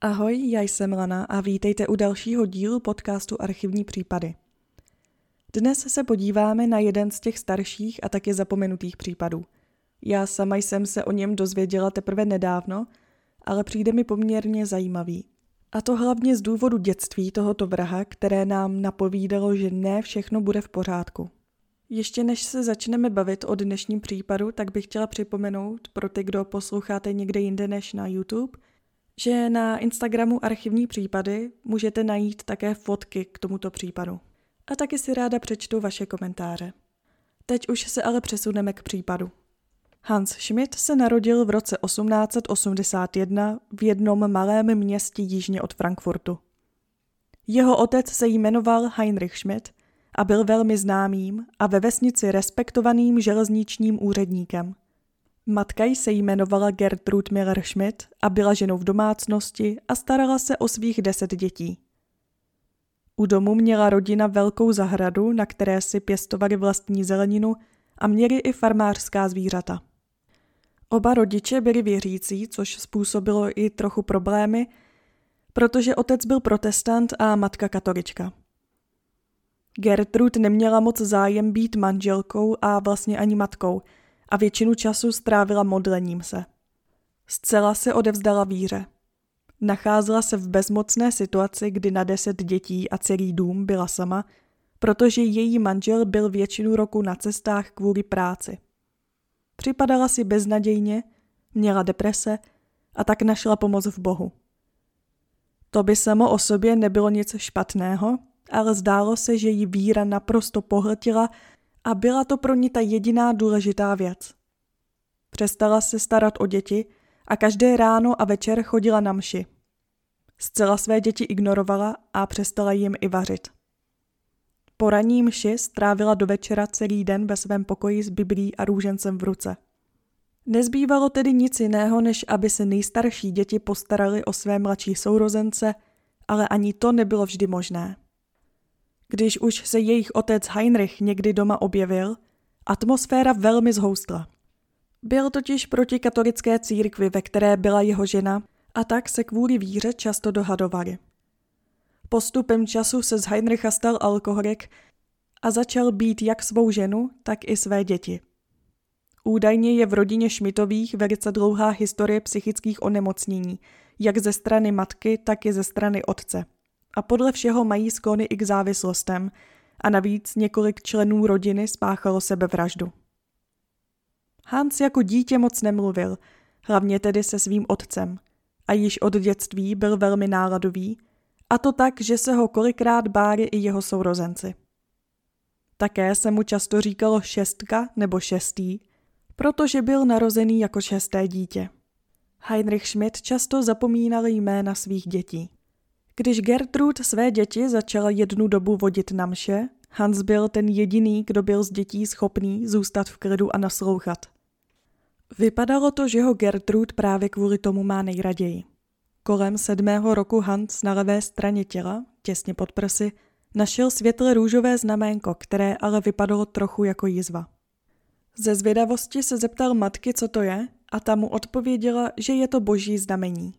Ahoj, já jsem Lana a vítejte u dalšího dílu podcastu Archivní případy. Dnes se podíváme na jeden z těch starších a taky zapomenutých případů. Já sama jsem se o něm dozvěděla teprve nedávno, ale přijde mi poměrně zajímavý. A to hlavně z důvodu dětství tohoto vraha, které nám napovídalo, že ne všechno bude v pořádku. Ještě než se začneme bavit o dnešním případu, tak bych chtěla připomenout pro ty, kdo posloucháte někde jinde než na YouTube, že na Instagramu Archivní případy můžete najít také fotky k tomuto případu. A taky si ráda přečtu vaše komentáře. Teď už se ale přesuneme k případu. Hans Schmidt se narodil v roce 1881 v jednom malém městě jižně od Frankfurtu. Jeho otec se jmenoval Heinrich Schmidt a byl velmi známým a ve vesnici respektovaným železničním úředníkem. Matka se jmenovala Gertrud Miller-Schmidt a byla ženou v domácnosti a starala se o svých deset dětí. U domu měla rodina velkou zahradu, na které si pěstovali vlastní zeleninu a měli i farmářská zvířata. Oba rodiče byli věřící, což způsobilo i trochu problémy, protože otec byl protestant a matka katolička. Gertrud neměla moc zájem být manželkou a vlastně ani matkou a většinu času strávila modlením se. Zcela se odevzdala víře. Nacházela se v bezmocné situaci, kdy na deset dětí a celý dům byla sama, protože její manžel byl většinu roku na cestách kvůli práci. Připadala si beznadějně, měla deprese a tak našla pomoc v Bohu. To by samo o sobě nebylo nic špatného, ale zdálo se, že jí víra naprosto pohltila a byla to pro ní ta jediná důležitá věc. Přestala se starat o děti a každé ráno a večer chodila na mši. Zcela své děti ignorovala a přestala jim i vařit. Po ranní mši strávila do večera celý den ve svém pokoji s Biblí a růžencem v ruce. Nezbývalo tedy nic jiného, než aby se nejstarší děti postarali o své mladší sourozence, ale ani to nebylo vždy možné. Když už se jejich otec Heinrich někdy doma objevil, atmosféra velmi zhoustla. Byl totiž proti katolické církvi, ve které byla jeho žena, a tak se kvůli víře často dohadovali. Postupem času se z Heinricha stal alkoholik a začal být jak svou ženu, tak i své děti. Údajně je v rodině Šmitových velice dlouhá historie psychických onemocnění, jak ze strany matky, tak i ze strany otce – a podle všeho mají sklony i k závislostem a navíc několik členů rodiny spáchalo sebevraždu. Hans jako dítě moc nemluvil, hlavně tedy se svým otcem, a již od dětství byl velmi náladový, a to tak, že se ho kolikrát báli i jeho sourozenci. Také se mu často říkalo šestka nebo šestý, protože byl narozený jako šesté dítě. Heinrich Schmidt často zapomínal jména svých dětí. Když Gertrud své děti začala jednu dobu vodit na mše, Hans byl ten jediný, kdo byl z dětí schopný zůstat v klidu a naslouchat. Vypadalo to, že ho Gertrud právě kvůli tomu má nejraději. Kolem sedmého roku Hans na levé straně těla, těsně pod prsy, našel světle růžové znaménko, které ale vypadalo trochu jako jizva. Ze zvědavosti se zeptal matky, co to je, a ta mu odpověděla, že je to boží znamení.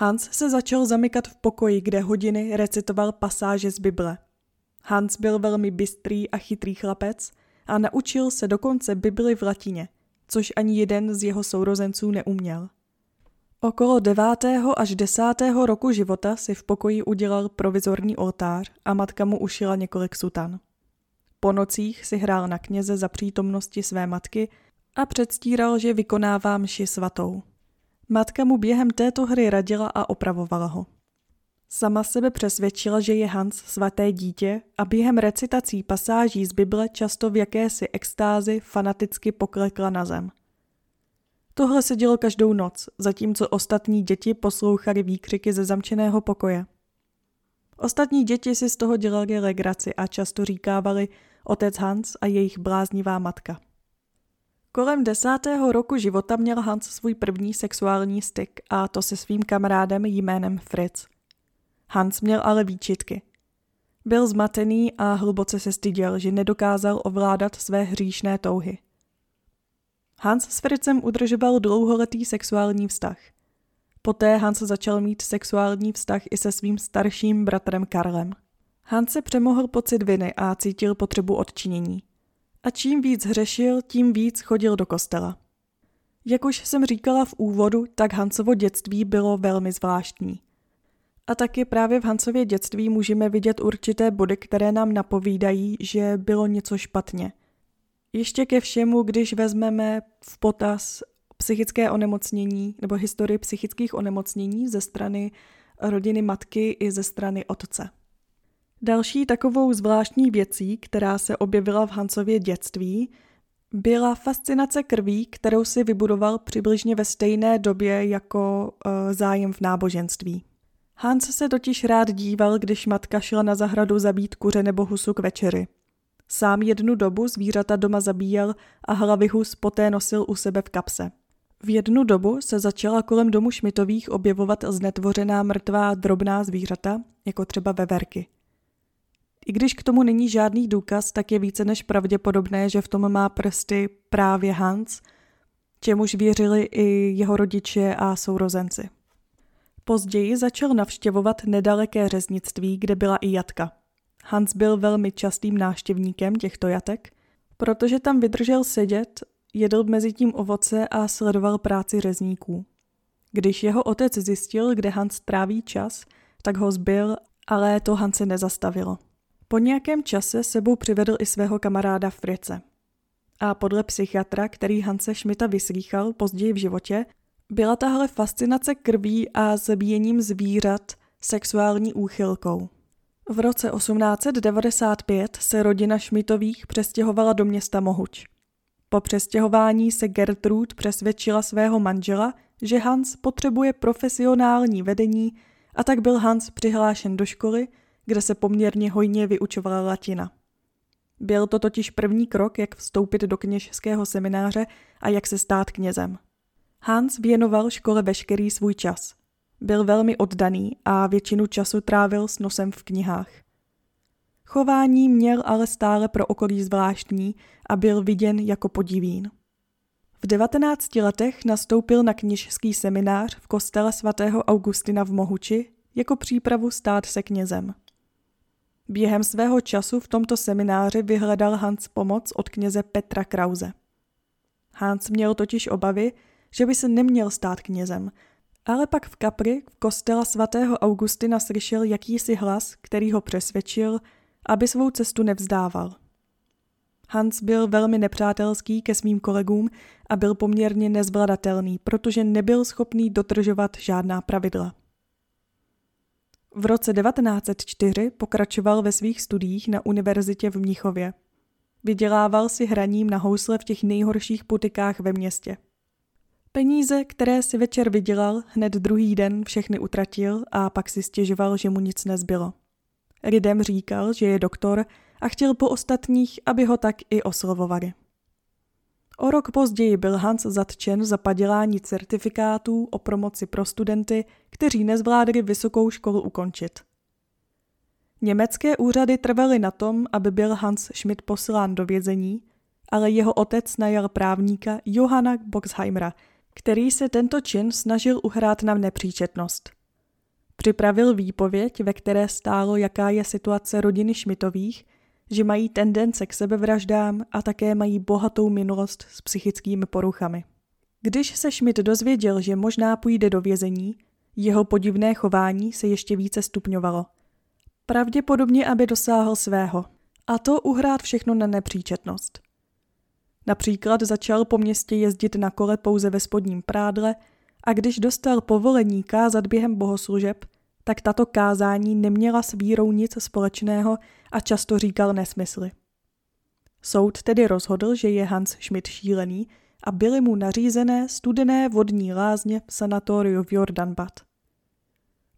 Hans se začal zamykat v pokoji, kde hodiny recitoval pasáže z Bible. Hans byl velmi bystrý a chytrý chlapec a naučil se dokonce Bibli v latině, což ani jeden z jeho sourozenců neuměl. Okolo devátého až desátého roku života si v pokoji udělal provizorní oltář a matka mu ušila několik sutan. Po nocích si hrál na kněze za přítomnosti své matky a předstíral, že vykonává mši svatou. Matka mu během této hry radila a opravovala ho. Sama sebe přesvědčila, že je Hans svaté dítě a během recitací pasáží z Bible často v jakési extázi fanaticky poklekla na zem. Tohle se dělo každou noc, zatímco ostatní děti poslouchali výkřiky ze zamčeného pokoje. Ostatní děti si z toho dělali legraci a často říkávali otec Hans a jejich bláznivá matka. Kolem desátého roku života měl Hans svůj první sexuální styk a to se svým kamarádem jménem Fritz. Hans měl ale výčitky. Byl zmatený a hluboce se styděl, že nedokázal ovládat své hříšné touhy. Hans s Fritzem udržoval dlouholetý sexuální vztah. Poté Hans začal mít sexuální vztah i se svým starším bratrem Karlem. Hans se přemohl pocit viny a cítil potřebu odčinění. A čím víc hřešil, tím víc chodil do kostela. Jak už jsem říkala v úvodu, tak Hansovo dětství bylo velmi zvláštní. A taky právě v Hansově dětství můžeme vidět určité body, které nám napovídají, že bylo něco špatně. Ještě ke všemu, když vezmeme v potaz psychické onemocnění nebo historii psychických onemocnění ze strany rodiny matky i ze strany otce. Další takovou zvláštní věcí, která se objevila v Hansově dětství, byla fascinace krví, kterou si vybudoval přibližně ve stejné době jako uh, zájem v náboženství. Hans se totiž rád díval, když matka šla na zahradu zabít kuře nebo husu k večeři. Sám jednu dobu zvířata doma zabíjel a hlavy hus poté nosil u sebe v kapse. V jednu dobu se začala kolem domu Šmitových objevovat znetvořená mrtvá drobná zvířata, jako třeba veverky. I když k tomu není žádný důkaz, tak je více než pravděpodobné, že v tom má prsty právě Hans, čemuž věřili i jeho rodiče a sourozenci. Později začal navštěvovat nedaleké řeznictví, kde byla i jatka. Hans byl velmi častým návštěvníkem těchto jatek, protože tam vydržel sedět, jedl mezi tím ovoce a sledoval práci řezníků. Když jeho otec zjistil, kde Hans tráví čas, tak ho zbyl, ale to Hanse nezastavilo. Po nějakém čase sebou přivedl i svého kamaráda Frice. A podle psychiatra, který Hanse Schmidta vyslýchal později v životě, byla tahle fascinace krví a zabíjením zvířat sexuální úchylkou. V roce 1895 se rodina Šmitových přestěhovala do města Mohuč. Po přestěhování se Gertrud přesvědčila svého manžela, že Hans potřebuje profesionální vedení a tak byl Hans přihlášen do školy, kde se poměrně hojně vyučovala latina. Byl to totiž první krok, jak vstoupit do kněžského semináře a jak se stát knězem. Hans věnoval škole veškerý svůj čas. Byl velmi oddaný a většinu času trávil s nosem v knihách. Chování měl ale stále pro okolí zvláštní a byl viděn jako podivín. V 19 letech nastoupil na kněžský seminář v kostele svatého Augustina v Mohuči jako přípravu stát se knězem. Během svého času v tomto semináři vyhledal Hans pomoc od kněze Petra Krause. Hans měl totiž obavy, že by se neměl stát knězem, ale pak v kapri v kostela svatého Augustina slyšel jakýsi hlas, který ho přesvědčil, aby svou cestu nevzdával. Hans byl velmi nepřátelský ke svým kolegům a byl poměrně nezvladatelný, protože nebyl schopný dotržovat žádná pravidla. V roce 1904 pokračoval ve svých studiích na univerzitě v Mnichově. Vydělával si hraním na housle v těch nejhorších putikách ve městě. Peníze, které si večer vydělal, hned druhý den všechny utratil a pak si stěžoval, že mu nic nezbylo. Lidem říkal, že je doktor a chtěl po ostatních, aby ho tak i oslovovali. O rok později byl Hans zatčen za padělání certifikátů o promoci pro studenty, kteří nezvládli vysokou školu ukončit. Německé úřady trvaly na tom, aby byl Hans Schmidt poslán do vězení, ale jeho otec najal právníka Johanna Boxheimera, který se tento čin snažil uhrát na nepříčetnost. Připravil výpověď, ve které stálo, jaká je situace rodiny Šmitových, že mají tendence k sebevraždám a také mají bohatou minulost s psychickými poruchami. Když se Schmidt dozvěděl, že možná půjde do vězení, jeho podivné chování se ještě více stupňovalo. Pravděpodobně, aby dosáhl svého. A to uhrát všechno na nepříčetnost. Například začal po městě jezdit na kole pouze ve spodním prádle a když dostal povolení kázat během bohoslužeb, tak tato kázání neměla s vírou nic společného a často říkal nesmysly. Soud tedy rozhodl, že je Hans Schmidt šílený a byly mu nařízené studené vodní lázně v sanatoriu v Jordanbad.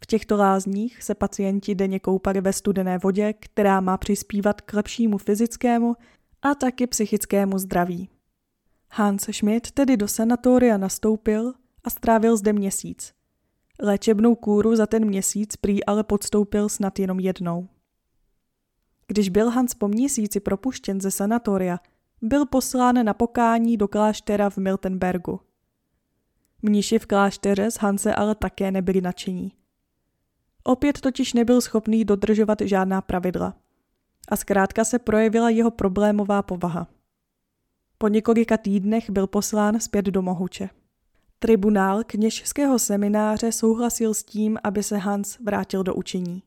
V těchto lázních se pacienti denně koupali ve studené vodě, která má přispívat k lepšímu fyzickému a taky psychickému zdraví. Hans Schmidt tedy do sanatoria nastoupil a strávil zde měsíc. Léčebnou kůru za ten měsíc prý ale podstoupil snad jenom jednou. Když byl Hans po měsíci propuštěn ze sanatoria, byl poslán na pokání do kláštera v Miltenbergu. Mniši v klášteře z Hanse ale také nebyli nadšení. Opět totiž nebyl schopný dodržovat žádná pravidla. A zkrátka se projevila jeho problémová povaha. Po několika týdnech byl poslán zpět do Mohuče. Tribunál kněžského semináře souhlasil s tím, aby se Hans vrátil do učení.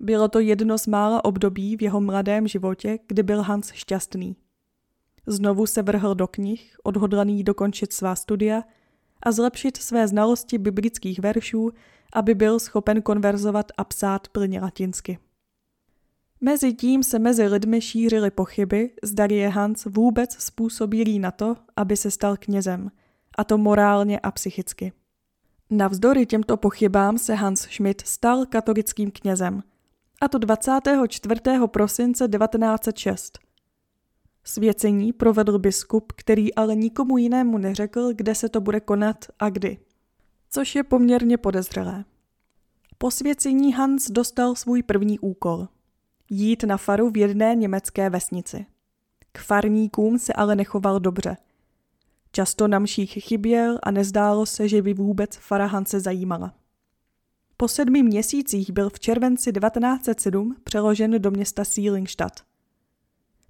Bylo to jedno z mála období v jeho mladém životě, kdy byl Hans šťastný. Znovu se vrhl do knih, odhodlaný dokončit svá studia a zlepšit své znalosti biblických veršů, aby byl schopen konverzovat a psát plně latinsky. Mezitím se mezi lidmi šířily pochyby, zda je Hans vůbec způsobilý na to, aby se stal knězem, a to morálně a psychicky. Navzdory těmto pochybám se Hans Schmidt stal katolickým knězem, a to 24. prosince 1906. Svěcení provedl biskup, který ale nikomu jinému neřekl, kde se to bude konat a kdy. Což je poměrně podezřelé. Po svěcení Hans dostal svůj první úkol – jít na faru v jedné německé vesnici. K farníkům se ale nechoval dobře. Často na mších chyběl a nezdálo se, že by vůbec fara Hanse zajímala. Po sedmi měsících byl v červenci 1907 přeložen do města Seelingstadt.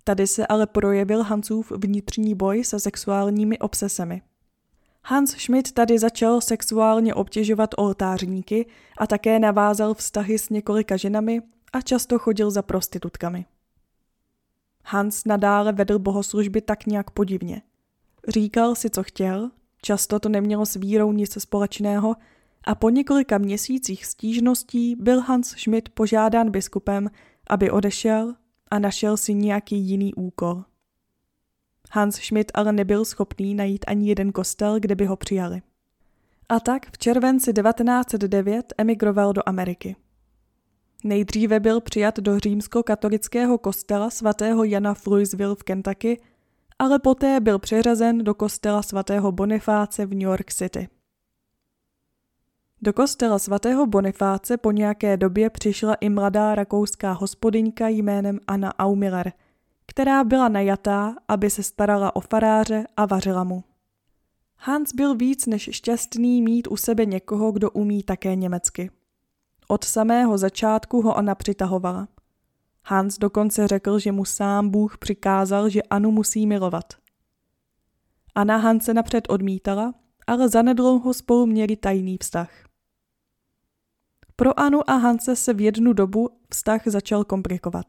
Tady se ale projevil Hansův vnitřní boj se sexuálními obsesemi. Hans Schmidt tady začal sexuálně obtěžovat oltářníky a také navázal vztahy s několika ženami a často chodil za prostitutkami. Hans nadále vedl bohoslužby tak nějak podivně. Říkal si, co chtěl, často to nemělo s vírou nic společného a po několika měsících stížností byl Hans Schmidt požádán biskupem, aby odešel a našel si nějaký jiný úkol. Hans Schmidt ale nebyl schopný najít ani jeden kostel, kde by ho přijali. A tak v červenci 1909 emigroval do Ameriky. Nejdříve byl přijat do římskokatolického kostela svatého Jana v Louisville v Kentucky, ale poté byl přeřazen do kostela svatého Bonifáce v New York City. Do kostela svatého Bonifáce po nějaké době přišla i mladá rakouská hospodyňka jménem Anna Aumiller, která byla najatá, aby se starala o faráře a vařila mu. Hans byl víc než šťastný mít u sebe někoho, kdo umí také německy. Od samého začátku ho ona přitahovala. Hans dokonce řekl, že mu sám Bůh přikázal, že Anu musí milovat. Anna Hanse napřed odmítala, ale zanedlouho spolu měli tajný vztah. Pro Anu a Hanse se v jednu dobu vztah začal komplikovat.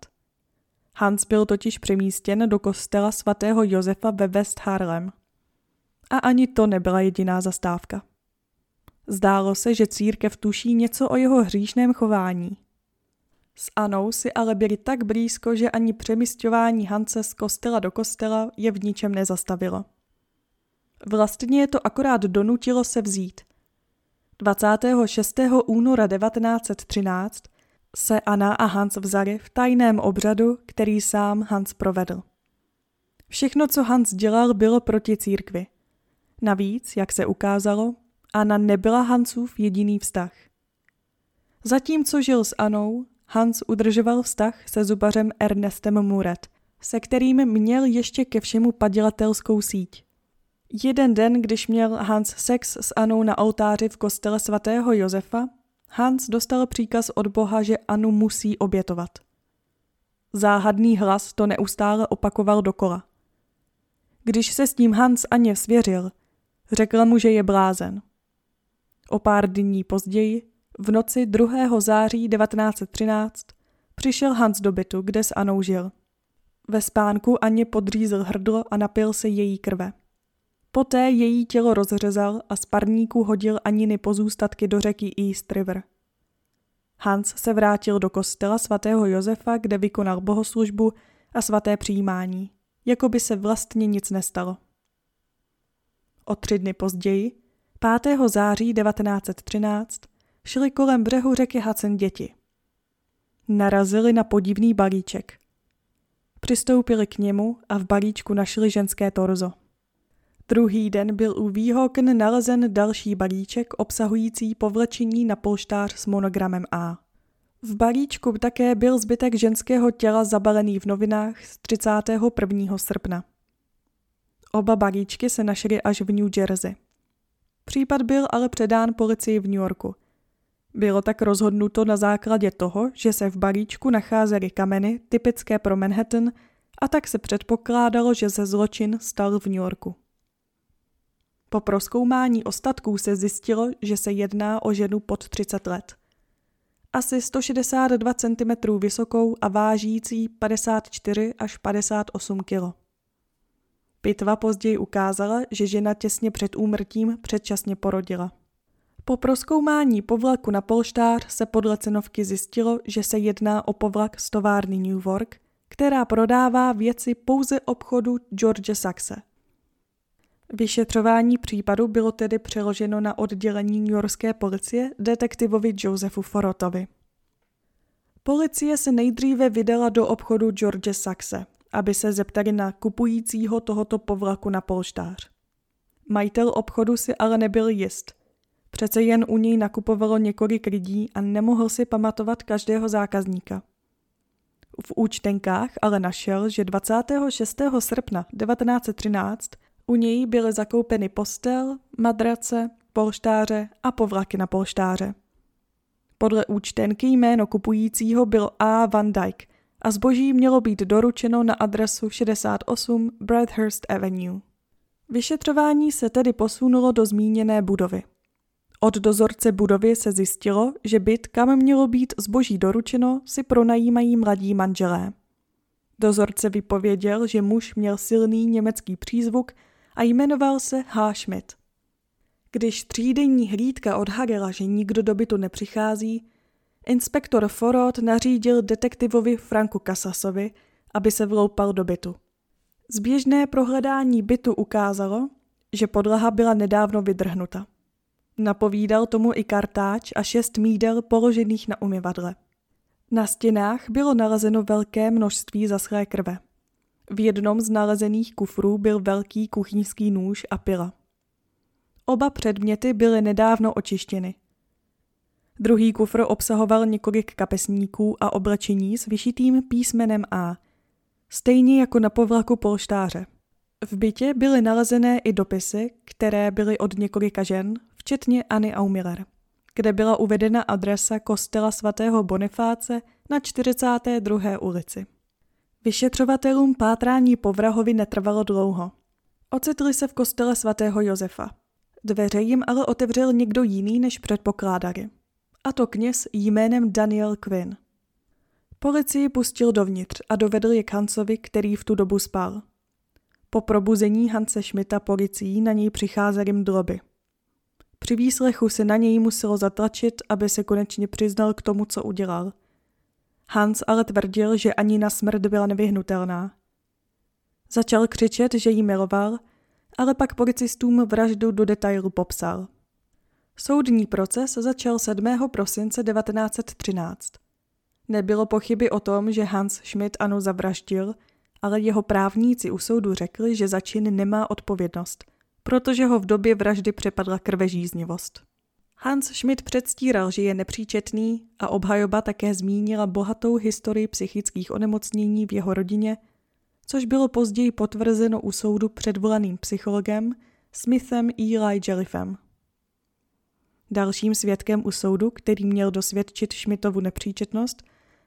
Hans byl totiž přemístěn do kostela svatého Josefa ve West Harlem. A ani to nebyla jediná zastávka. Zdálo se, že církev tuší něco o jeho hříšném chování. S Anou si ale byli tak blízko, že ani přemysťování Hance z kostela do kostela je v ničem nezastavilo. Vlastně je to akorát donutilo se vzít. 26. února 1913 se Anna a Hans vzali v tajném obřadu, který sám Hans provedl. Všechno, co Hans dělal, bylo proti církvi. Navíc, jak se ukázalo, Anna nebyla Hansův jediný vztah. Zatímco žil s Anou, Hans udržoval vztah se zubařem Ernestem Muret, se kterým měl ještě ke všemu padělatelskou síť. Jeden den, když měl Hans sex s Anou na oltáři v kostele svatého Josefa, Hans dostal příkaz od Boha, že Anu musí obětovat. Záhadný hlas to neustále opakoval dokola. Když se s tím Hans Aně svěřil, řekl mu, že je blázen. O pár dní později, v noci 2. září 1913, přišel Hans do bytu, kde s Anou žil. Ve spánku Aně podřízl hrdlo a napil se její krve. Poté její tělo rozřezal a z parníku hodil Aniny pozůstatky do řeky East River. Hans se vrátil do kostela svatého Josefa, kde vykonal bohoslužbu a svaté přijímání, jako by se vlastně nic nestalo. O tři dny později, 5. září 1913 šli kolem břehu řeky Hacen děti. Narazili na podivný balíček. Přistoupili k němu a v balíčku našli ženské torzo. Druhý den byl u výhokn nalezen další balíček obsahující povlečení na polštář s monogramem A. V balíčku také byl zbytek ženského těla zabalený v novinách z 31. srpna. Oba balíčky se našly až v New Jersey. Případ byl ale předán policii v New Yorku. Bylo tak rozhodnuto na základě toho, že se v balíčku nacházely kameny typické pro Manhattan a tak se předpokládalo, že se zločin stal v New Yorku. Po proskoumání ostatků se zjistilo, že se jedná o ženu pod 30 let. Asi 162 cm vysokou a vážící 54 až 58 kg. Pitva později ukázala, že žena těsně před úmrtím předčasně porodila. Po proskoumání povlaku na polštář se podle cenovky zjistilo, že se jedná o povlak z továrny New York, která prodává věci pouze obchodu George Saxe. Vyšetřování případu bylo tedy přeloženo na oddělení New Yorkské policie detektivovi Josephu Forotovi. Policie se nejdříve vydala do obchodu George Saxe, aby se zeptali na kupujícího tohoto povlaku na polštář. Majitel obchodu si ale nebyl jist. Přece jen u něj nakupovalo několik lidí a nemohl si pamatovat každého zákazníka. V účtenkách ale našel, že 26. srpna 1913 u něj byly zakoupeny postel, madrace, polštáře a povlaky na polštáře. Podle účtenky jméno kupujícího byl A. Van Dyke a zboží mělo být doručeno na adresu 68 Bradhurst Avenue. Vyšetřování se tedy posunulo do zmíněné budovy. Od dozorce budovy se zjistilo, že byt, kam mělo být zboží doručeno, si pronajímají mladí manželé. Dozorce vypověděl, že muž měl silný německý přízvuk a jmenoval se H. Schmidt. Když třídenní hlídka odhalila, že nikdo do bytu nepřichází, inspektor Forod nařídil detektivovi Franku Kasasovi, aby se vloupal do bytu. Zběžné prohledání bytu ukázalo, že podlaha byla nedávno vydrhnuta. Napovídal tomu i kartáč a šest mídel položených na umyvadle. Na stěnách bylo nalezeno velké množství zaschlé krve. V jednom z nalezených kufrů byl velký kuchyňský nůž a pila. Oba předměty byly nedávno očištěny. Druhý kufr obsahoval několik kapesníků a oblečení s vyšitým písmenem A, stejně jako na povlaku polštáře. V bytě byly nalezené i dopisy, které byly od několika žen, včetně Anny Aumiller, kde byla uvedena adresa kostela svatého Bonifáce na 42. ulici. Vyšetřovatelům pátrání po vrahovi netrvalo dlouho. Ocitli se v kostele svatého Josefa. Dveře jim ale otevřel někdo jiný, než předpokládali. A to kněz jménem Daniel Quinn. Policii pustil dovnitř a dovedl je k Hansovi, který v tu dobu spal. Po probuzení Hanse Schmidta policií na něj přicházely mdloby. Při výslechu se na něj muselo zatlačit, aby se konečně přiznal k tomu, co udělal. Hans ale tvrdil, že ani na smrt byla nevyhnutelná. Začal křičet, že jí miloval, ale pak policistům vraždu do detailu popsal. Soudní proces začal 7. prosince 1913. Nebylo pochyby o tom, že Hans Schmidt Anu zavraždil, ale jeho právníci u soudu řekli, že za čin nemá odpovědnost – protože ho v době vraždy přepadla krvežíznivost. Hans Schmidt předstíral, že je nepříčetný a obhajoba také zmínila bohatou historii psychických onemocnění v jeho rodině, což bylo později potvrzeno u soudu předvolaným psychologem Smithem Eli Jellifem. Dalším svědkem u soudu, který měl dosvědčit Schmidtovu nepříčetnost,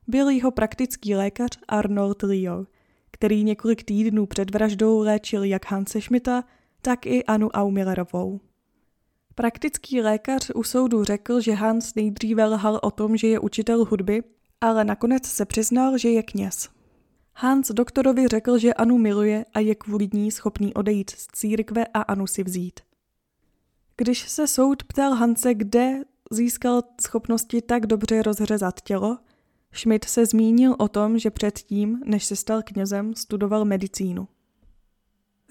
byl jeho praktický lékař Arnold Leo, který několik týdnů před vraždou léčil jak Hanse Schmidta, tak i Anu Aumillerovou. Praktický lékař u soudu řekl, že Hans nejdříve lhal o tom, že je učitel hudby, ale nakonec se přiznal, že je kněz. Hans doktorovi řekl, že Anu miluje a je kvůli ní schopný odejít z církve a Anu si vzít. Když se soud ptal Hanse, kde získal schopnosti tak dobře rozřezat tělo, Schmidt se zmínil o tom, že předtím, než se stal knězem, studoval medicínu.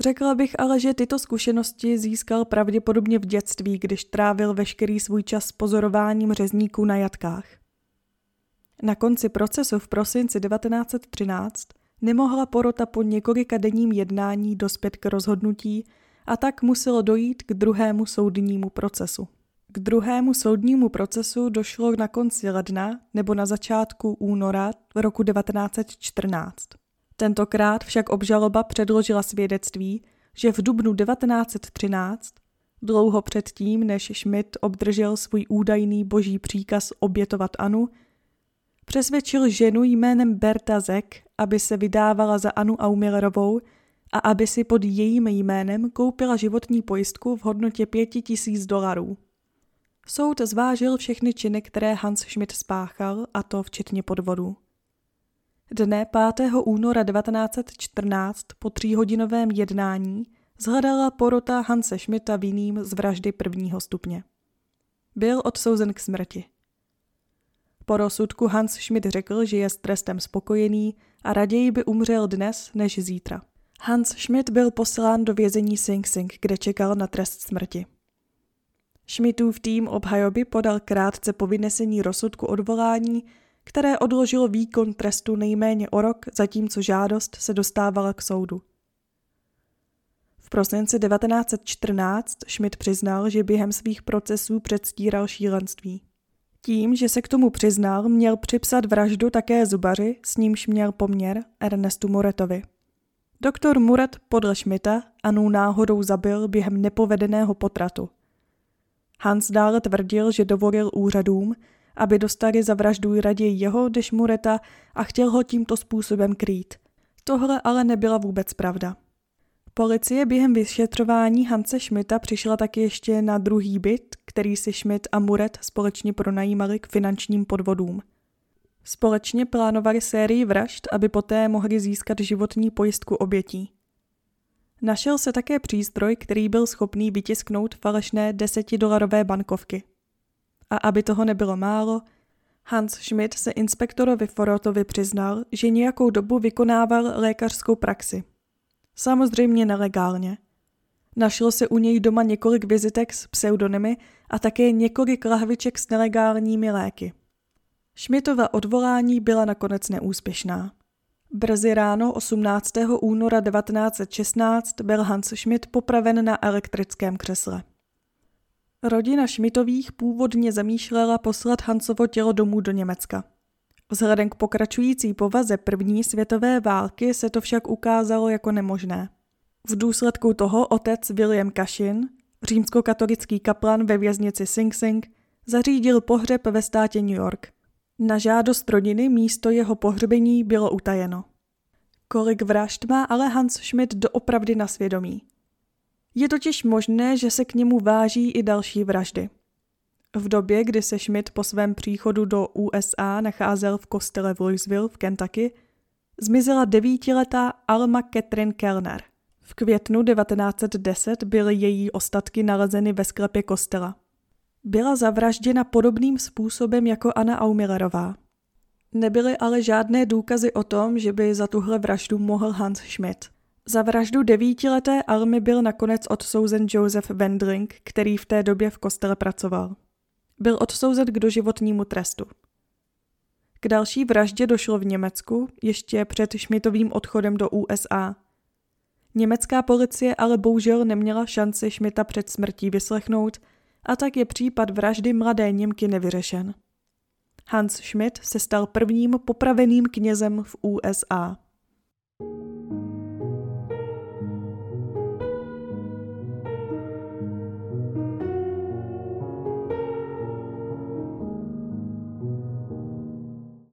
Řekla bych ale, že tyto zkušenosti získal pravděpodobně v dětství, když trávil veškerý svůj čas pozorováním řezníků na jatkách. Na konci procesu v prosinci 1913 nemohla porota po několika denním jednání dospět k rozhodnutí a tak muselo dojít k druhému soudnímu procesu. K druhému soudnímu procesu došlo na konci ledna nebo na začátku února roku 1914. Tentokrát však obžaloba předložila svědectví, že v dubnu 1913 Dlouho předtím, než Schmidt obdržel svůj údajný boží příkaz obětovat Anu, přesvědčil ženu jménem Berta Zek, aby se vydávala za Anu Aumillerovou a aby si pod jejím jménem koupila životní pojistku v hodnotě pěti tisíc dolarů. Soud zvážil všechny činy, které Hans Schmidt spáchal, a to včetně podvodu. Dne 5. února 1914 po tříhodinovém jednání zhledala porota Hanse Schmidta vinným z vraždy prvního stupně. Byl odsouzen k smrti. Po rozsudku Hans Schmidt řekl, že je s trestem spokojený a raději by umřel dnes než zítra. Hans Schmidt byl poslán do vězení Sing Sing, kde čekal na trest smrti. Schmidtův tým obhajoby podal krátce po vynesení rozsudku odvolání, které odložilo výkon trestu nejméně o rok, zatímco žádost se dostávala k soudu. V prosinci 1914 Schmidt přiznal, že během svých procesů předstíral šílenství. Tím, že se k tomu přiznal, měl připsat vraždu také zubaři, s nímž měl poměr Ernestu Muretovi. Doktor Muret podle Schmidta Anu náhodou zabil během nepovedeného potratu. Hans dále tvrdil, že dovolil úřadům, aby dostali za vraždu raději jeho než Mureta a chtěl ho tímto způsobem krýt. Tohle ale nebyla vůbec pravda. Policie během vyšetřování Hanse Schmidta přišla taky ještě na druhý byt, který si Schmidt a Muret společně pronajímali k finančním podvodům. Společně plánovali sérii vražd, aby poté mohli získat životní pojistku obětí. Našel se také přístroj, který byl schopný vytisknout falešné desetidolarové bankovky. A aby toho nebylo málo, Hans Schmidt se inspektorovi Forotovi přiznal, že nějakou dobu vykonával lékařskou praxi. Samozřejmě nelegálně. Našlo se u něj doma několik vizitek s pseudonymy a také několik lahviček s nelegálními léky. Schmidtova odvolání byla nakonec neúspěšná. Brzy ráno 18. února 1916 byl Hans Schmidt popraven na elektrickém křesle. Rodina Schmidtových původně zamýšlela poslat Hansovo tělo domů do Německa. Vzhledem k pokračující povaze první světové války se to však ukázalo jako nemožné. V důsledku toho otec William Kashin, římskokatolický kaplan ve věznici Sing Sing, zařídil pohřeb ve státě New York. Na žádost rodiny místo jeho pohřbení bylo utajeno. Kolik vražd má ale Hans Schmidt doopravdy na svědomí. Je totiž možné, že se k němu váží i další vraždy. V době, kdy se Schmidt po svém příchodu do USA nacházel v kostele v Louisville v Kentucky, zmizela devítiletá Alma Catherine Kellner. V květnu 1910 byly její ostatky nalezeny ve sklepě kostela. Byla zavražděna podobným způsobem jako Anna Aumillerová. Nebyly ale žádné důkazy o tom, že by za tuhle vraždu mohl Hans Schmidt. Za vraždu devítileté Almy byl nakonec odsouzen Joseph Wendling, který v té době v kostele pracoval. Byl odsouzen k doživotnímu trestu. K další vraždě došlo v Německu, ještě před Schmidtovým odchodem do USA. Německá policie ale bohužel neměla šanci Schmidta před smrtí vyslechnout a tak je případ vraždy mladé Němky nevyřešen. Hans Schmidt se stal prvním popraveným knězem v USA.